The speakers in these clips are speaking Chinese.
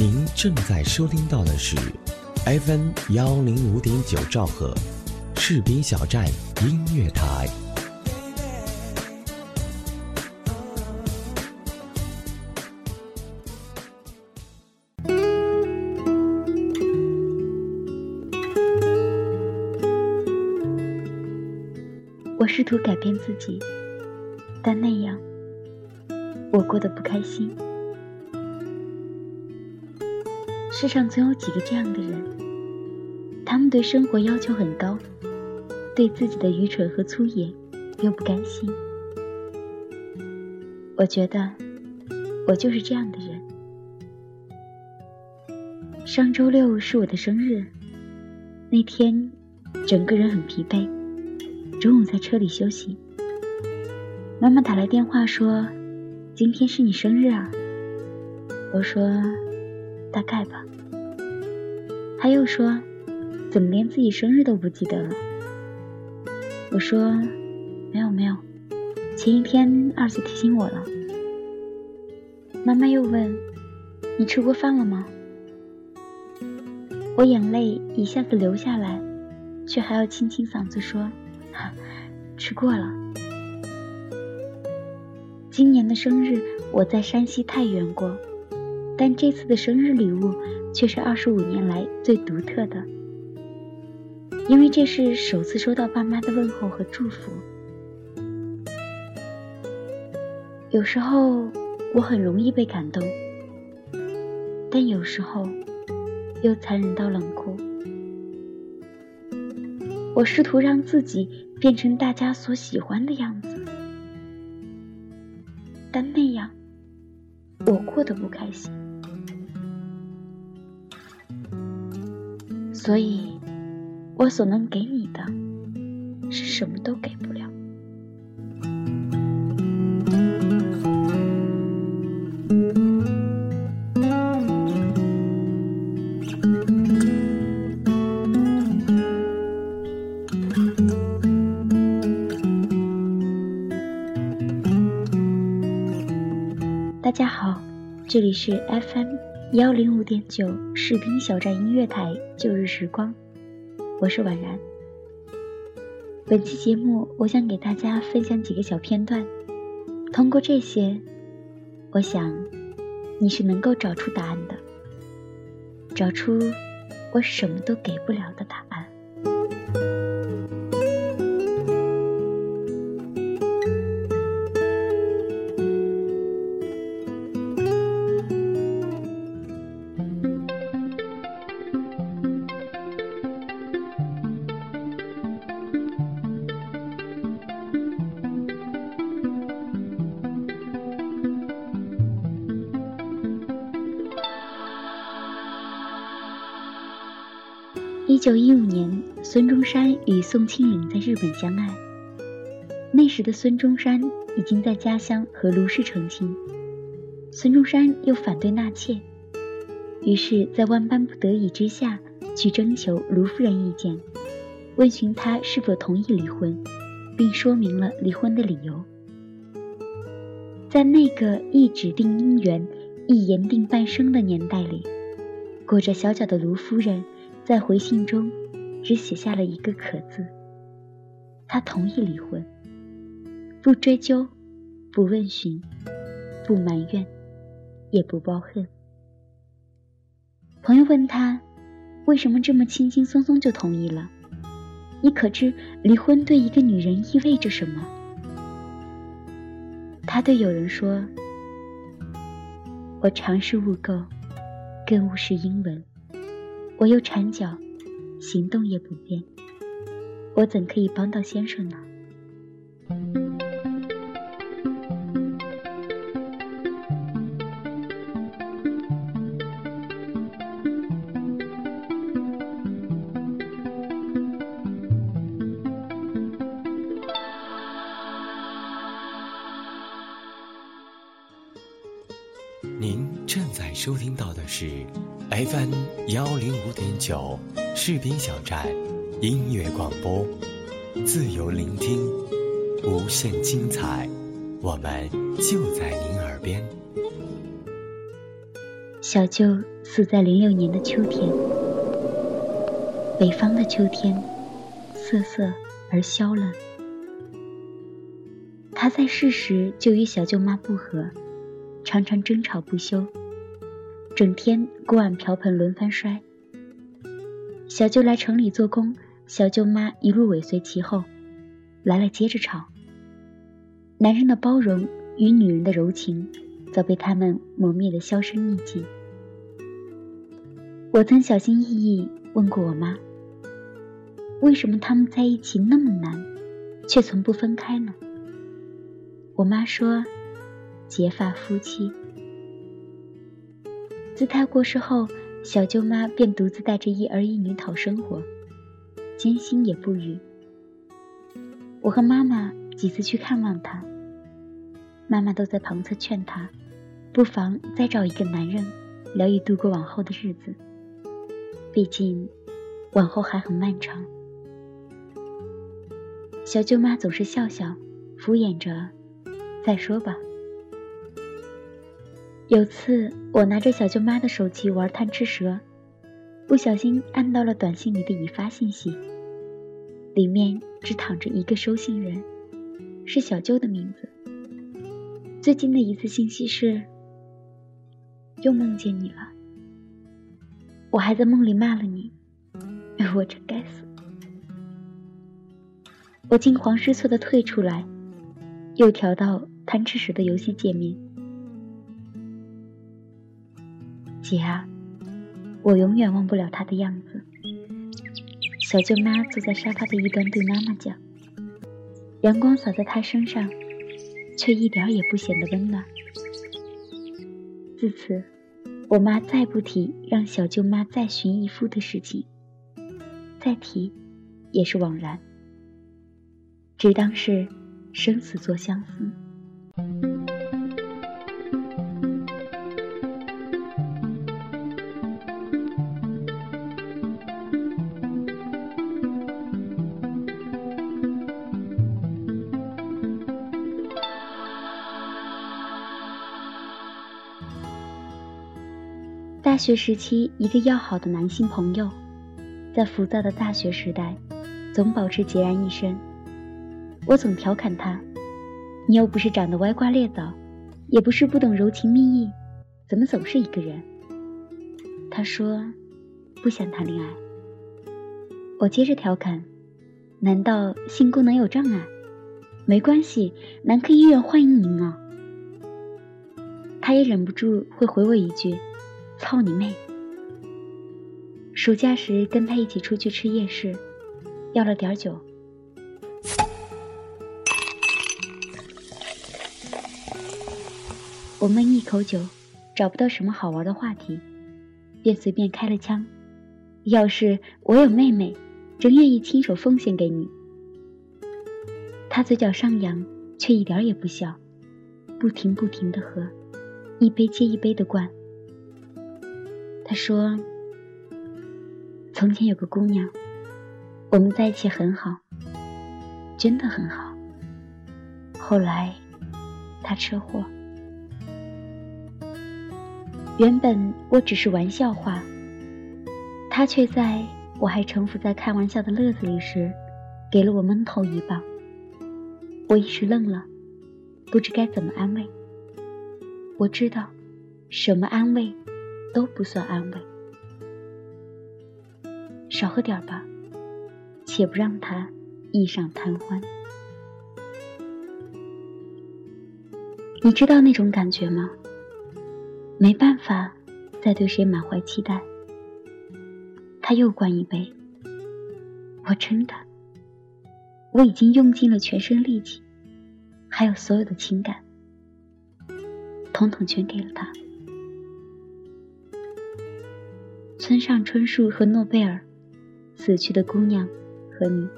您正在收听到的是 FM 幺零五点九兆赫，士兵小站音乐台。我试图改变自己，但那样我过得不开心。世上总有几个这样的人，他们对生活要求很高，对自己的愚蠢和粗野又不甘心。我觉得我就是这样的人。上周六是我的生日，那天整个人很疲惫。中午在车里休息，妈妈打来电话说：“今天是你生日啊。”我说：“大概吧。”他又说：“怎么连自己生日都不记得了？”我说：“没有没有，前一天二姐提醒我了。”妈妈又问：“你吃过饭了吗？”我眼泪一下子流下来，却还要清清嗓子说。吃过了。今年的生日我在山西太原过，但这次的生日礼物却是二十五年来最独特的，因为这是首次收到爸妈的问候和祝福。有时候我很容易被感动，但有时候又残忍到冷酷。我试图让自己。变成大家所喜欢的样子，但那样我过得不开心，所以我所能给你的是什么都给不了。大家好，这里是 FM 幺零五点九士兵小站音乐台旧日时光，我是婉然。本期节目，我想给大家分享几个小片段，通过这些，我想你是能够找出答案的，找出我什么都给不了的答案。孙中山与宋庆龄在日本相爱。那时的孙中山已经在家乡和卢氏成亲，孙中山又反对纳妾，于是，在万般不得已之下，去征求卢夫人意见，问询她是否同意离婚，并说明了离婚的理由。在那个一指定姻缘、一言定半生的年代里，裹着小脚的卢夫人。在回信中，只写下了一个“可”字。他同意离婚，不追究，不问询，不埋怨，也不抱恨。朋友问他，为什么这么轻轻松松就同意了？你可知离婚对一个女人意味着什么？他对友人说：“我常是误购，更误是英文。”我又缠脚，行动也不便，我怎可以帮到先生呢？您正在收听到的是。FM 幺零五点九，士兵小站音乐广播，自由聆听，无限精彩，我们就在您耳边。小舅死在零六年的秋天。北方的秋天，瑟瑟而萧冷。他在世时就与小舅妈不和，常常争吵不休，整天锅碗瓢盆轮番摔。小舅来城里做工，小舅妈一路尾随其后，来了接着吵。男人的包容与女人的柔情，早被他们磨灭的销声匿迹。我曾小心翼翼问过我妈。为什么他们在一起那么难，却从不分开呢？我妈说：“结发夫妻。”自她过世后，小舅妈便独自带着一儿一女讨生活，艰辛也不语。我和妈妈几次去看望她，妈妈都在旁侧劝她，不妨再找一个男人，聊以度过往后的日子。毕竟，往后还很漫长。小舅妈总是笑笑，敷衍着，再说吧。有次我拿着小舅妈的手机玩贪吃蛇，不小心按到了短信里的已发信息，里面只躺着一个收信人，是小舅的名字。最近的一次信息是：又梦见你了，我还在梦里骂了你，我真该死。我惊慌失措的退出来，又调到贪吃蛇的游戏界面。姐啊，我永远忘不了他的样子。小舅妈坐在沙发的一端对妈妈讲：“阳光洒在她身上，却一点也不显得温暖。”自此，我妈再不提让小舅妈再寻一夫的事情，再提，也是枉然。只当是生死作相思。学时期，一个要好的男性朋友，在浮躁的大学时代，总保持孑然一身。我总调侃他：“你又不是长得歪瓜裂枣，也不是不懂柔情蜜意，怎么总是一个人？”他说：“不想谈恋爱。”我接着调侃：“难道性功能有障碍？没关系，男科医院欢迎您啊。”他也忍不住会回我一句：“操你妹！”暑假时跟他一起出去吃夜市，要了点酒。我闷一口酒，找不到什么好玩的话题，便随便开了枪。要是我有妹妹，真愿意亲手奉献给你。他嘴角上扬，却一点也不笑，不停不停的喝，一杯接一杯的灌。他说：“从前有个姑娘，我们在一起很好，真的很好。后来，她车祸。”原本我只是玩笑话，他却在我还沉浮在开玩笑的乐子里时，给了我闷头一棒。我一时愣了，不知该怎么安慰。我知道，什么安慰都不算安慰。少喝点吧，且不让他意上贪欢。你知道那种感觉吗？没办法，再对谁满怀期待。他又灌一杯。我真的，我已经用尽了全身力气，还有所有的情感，统统全给了他。村上春树和诺贝尔，死去的姑娘和你，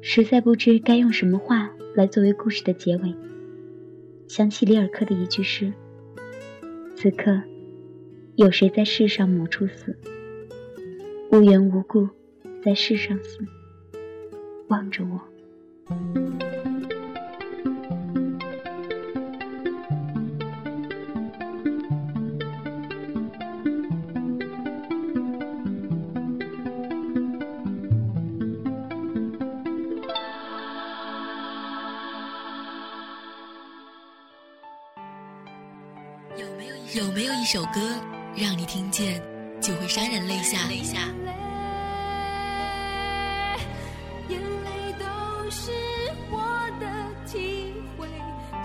实在不知该用什么话来作为故事的结尾。想起里尔克的一句诗。此刻，有谁在世上某处死？无缘无故在世上死，望着我。一首歌让你听见就会潸然泪下？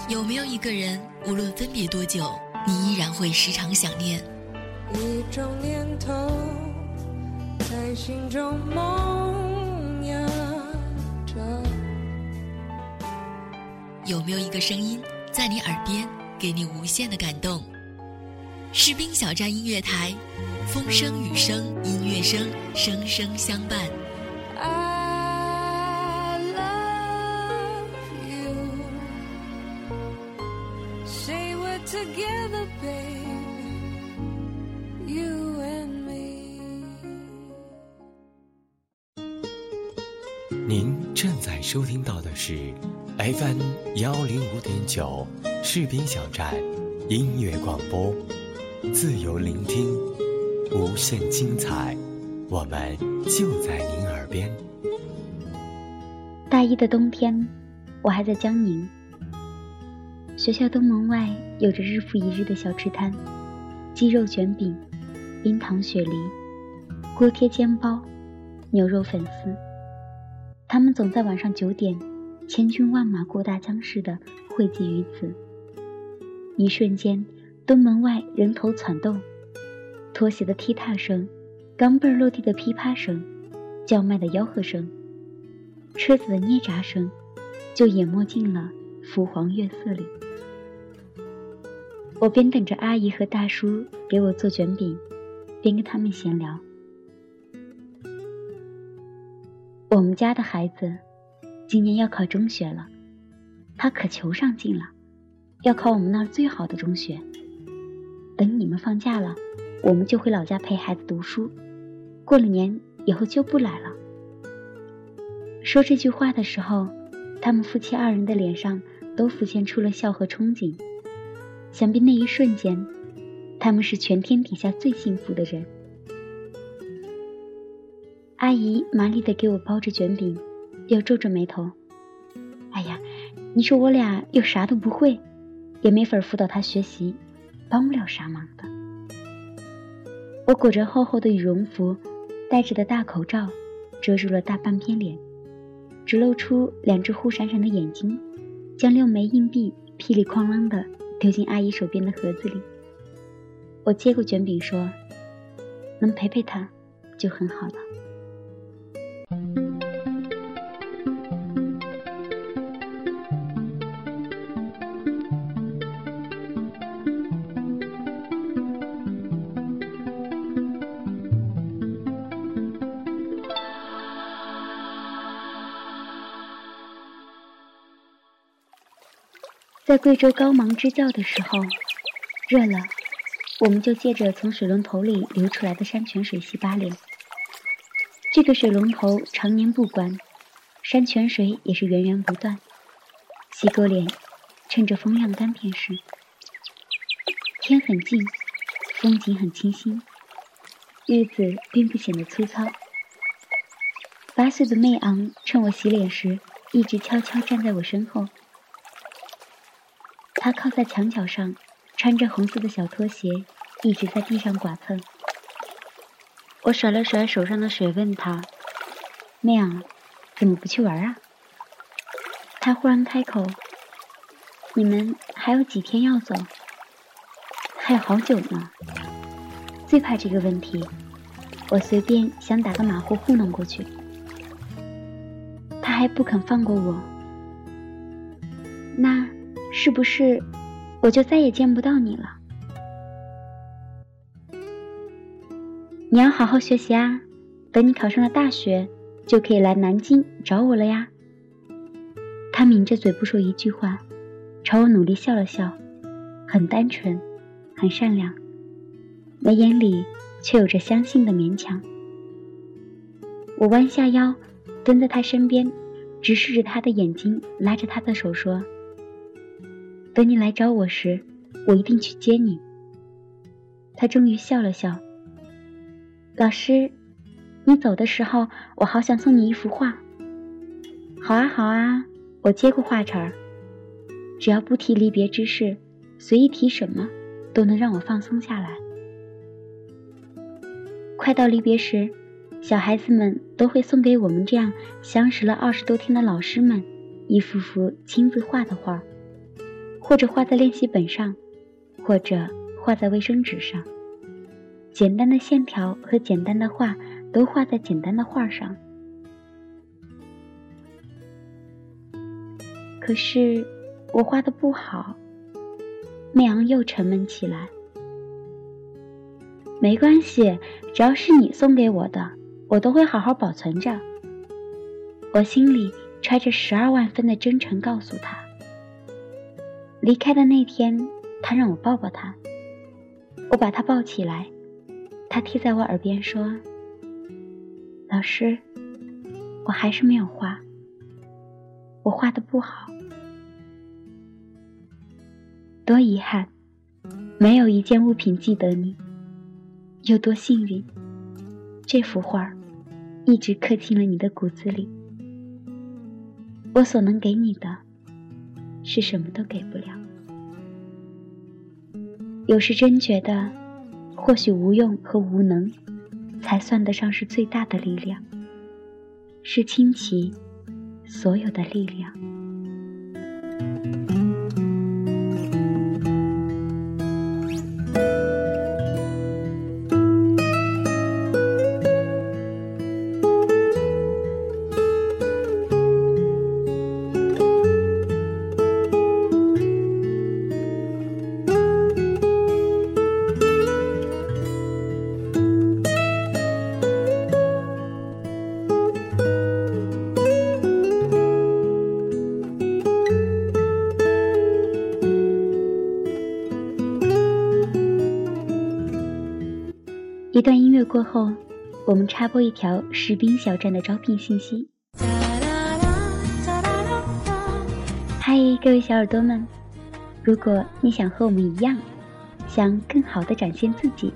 有没有一个人，无论分别多久，你依然会时常想念？一种念头在心中萌芽着。有没有一个声音在你耳边，给你无限的感动？士兵小站音乐台，风声雨声音乐声，声声相伴。I love you. Say we're together, baby, You and me. 您正在收听到的是 FM 幺零五点九士兵小站音乐广播，自由聆听，无限精彩，我们就在您耳边。大一的冬天，我还在江宁。学校东门外有着日复一日的小吃摊，鸡肉卷饼、冰糖雪梨、锅贴煎包、牛肉粉丝。他们总在晚上九点，千军万马过大江似的汇集于此。一瞬间，东门外人头攒动，拖鞋的踢踏声，钢镚落地的噼啪声，叫卖的吆喝声。车子的捏闸声，就淹没进了浮黄月色里。我边等着阿姨和大叔给我做卷饼，边跟他们闲聊。我们家的孩子今年要考中学了，他可求上进了，要考我们那儿最好的中学。等你们放假了，我们就回老家陪孩子读书。过了年以后就不来了。说这句话的时候，他们夫妻二人的脸上都浮现出了笑和憧憬。想必那一瞬间，他们是全天底下最幸福的人。阿姨麻利的给我包着卷饼，又皱着眉头：“哎呀，你说我俩又啥都不会，也没法辅导他学习，帮不了啥忙的。”我裹着厚厚的羽绒服，戴着的大口罩，遮住了大半边脸。只露出两只忽闪闪的眼睛，将六枚硬币噼里哐啷地丢进阿姨手边的盒子里。我接过卷饼说：“能陪陪他，就很好了。”在贵州高芒支教的时候，热了，我们就借着从水龙头里流出来的山泉水洗把脸。这个水龙头常年不关，山泉水也是源源不断。洗过脸，趁着风晾干便是。天很静，风景很清新，日子并不显得粗糙。八岁的妹昂趁我洗脸时，一直悄悄站在我身后。他靠在墙角上，穿着红色的小拖鞋，一直在地上剐蹭。我甩了甩手上的水，问他：“妹啊，怎么不去玩啊？”他忽然开口：“你们还有几天要走？还有好久呢。”最怕这个问题，我随便想打个马虎糊弄过去，他还不肯放过我。那。是不是我就再也见不到你了？你要好好学习啊！等你考上了大学，就可以来南京找我了呀。他抿着嘴不说一句话，朝我努力笑了笑，很单纯，很善良，眉眼里却有着相信的勉强。我弯下腰，蹲在他身边，直视着他的眼睛，拉着他的手说。等你来找我时，我一定去接你。他终于笑了笑。老师，你走的时候，我好想送你一幅画。好啊，好啊，我接过画茬儿。只要不提离别之事，随意提什么，都能让我放松下来。快到离别时，小孩子们都会送给我们这样相识了二十多天的老师们一幅幅亲自画的画，或者画在练习本上，或者画在卫生纸上。简单的线条和简单的画都画在简单的画上。可是我画的不好，媚昂又沉闷起来。没关系，只要是你送给我的，我都会好好保存着。我心里揣着十二万分的真诚，告诉他。离开的那天，他让我抱抱他，我把他抱起来，他贴在我耳边说：“老师，我还是没有画，我画的不好。”多遗憾，没有一件物品记得你；有多幸运，这幅画一直刻进了你的骨子里。我所能给你的，是什么都给不了。有时真觉得，或许无用和无能，才算得上是最大的力量，是倾其所有的力量。过后，我们插播一条士兵小站的招聘信息。嗨，各位小耳朵们，如果你想和我们一样，想更好的展现自己，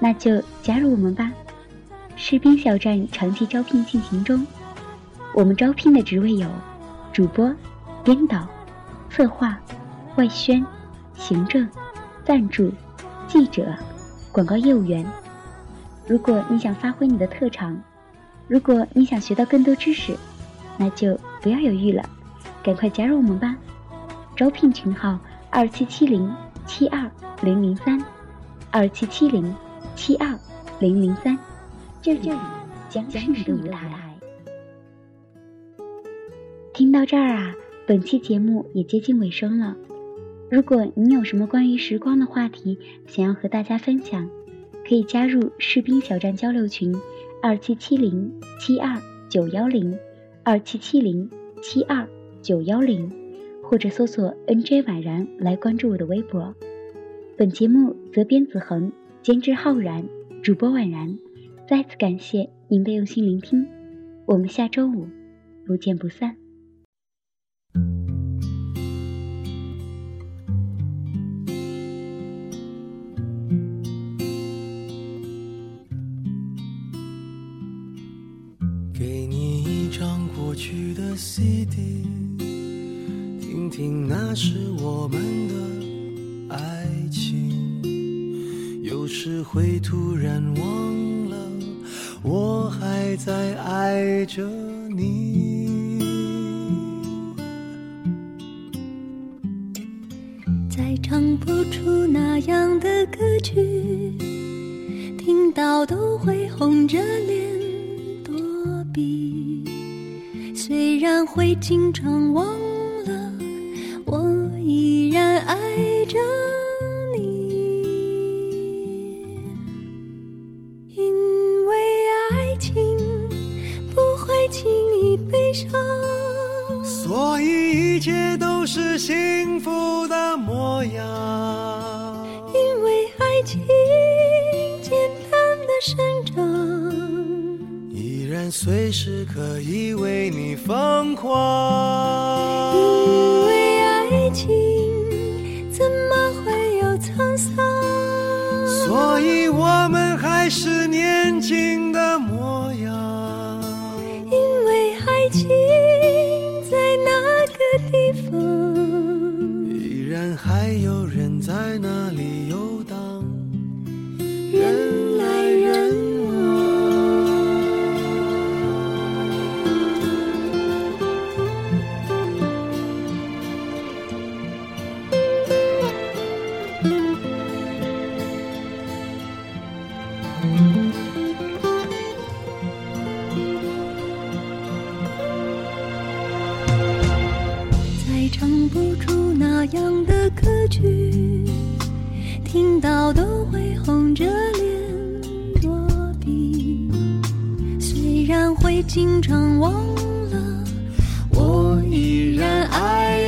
那就加入我们吧。士兵小站长期招聘进行中，我们招聘的职位有主播、编导、策划、外宣、行政、赞助、记者、广告业务员。如果你想发挥你的特长，如果你想学到更多知识，那就不要犹豫了，赶快加入我们吧！招聘群号：二七七零七二零零三，二七七零七二零零三。这里将是你的舞台。听到这儿啊，本期节目也接近尾声了。如果你有什么关于时光的话题想要和大家分享，可以加入士兵小站交流群，二七七零七二九幺零，二七七零七二九幺零，或者搜索 NJ 婉然来关注我的微博。本节目责编子恒，监制浩然，主播婉然。再次感谢您的用心聆听，我们下周五不见不散。给你一张过去的 CD，听听那是我们的爱情。有时会突然忘了，我还在爱着你。再唱不出那样的歌曲，听到都会红着脸虽然会经常忘了，我依然爱着你。因为爱情不会轻易悲伤。所以一切都是幸福的模样。随时可以为你疯狂。因为爱情怎么会有沧桑？所以我们还是年轻的模样。因为爱情在那个地方，依然还有人在那里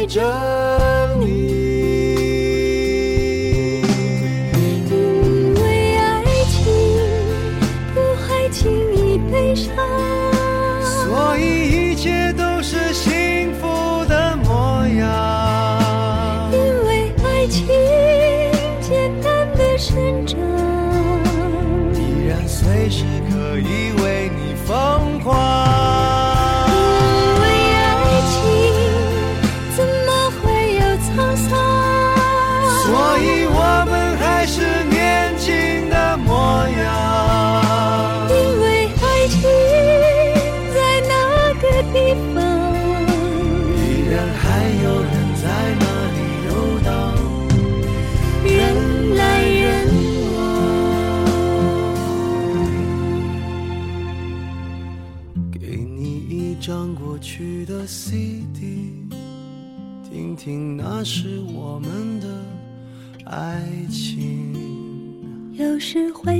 这只。会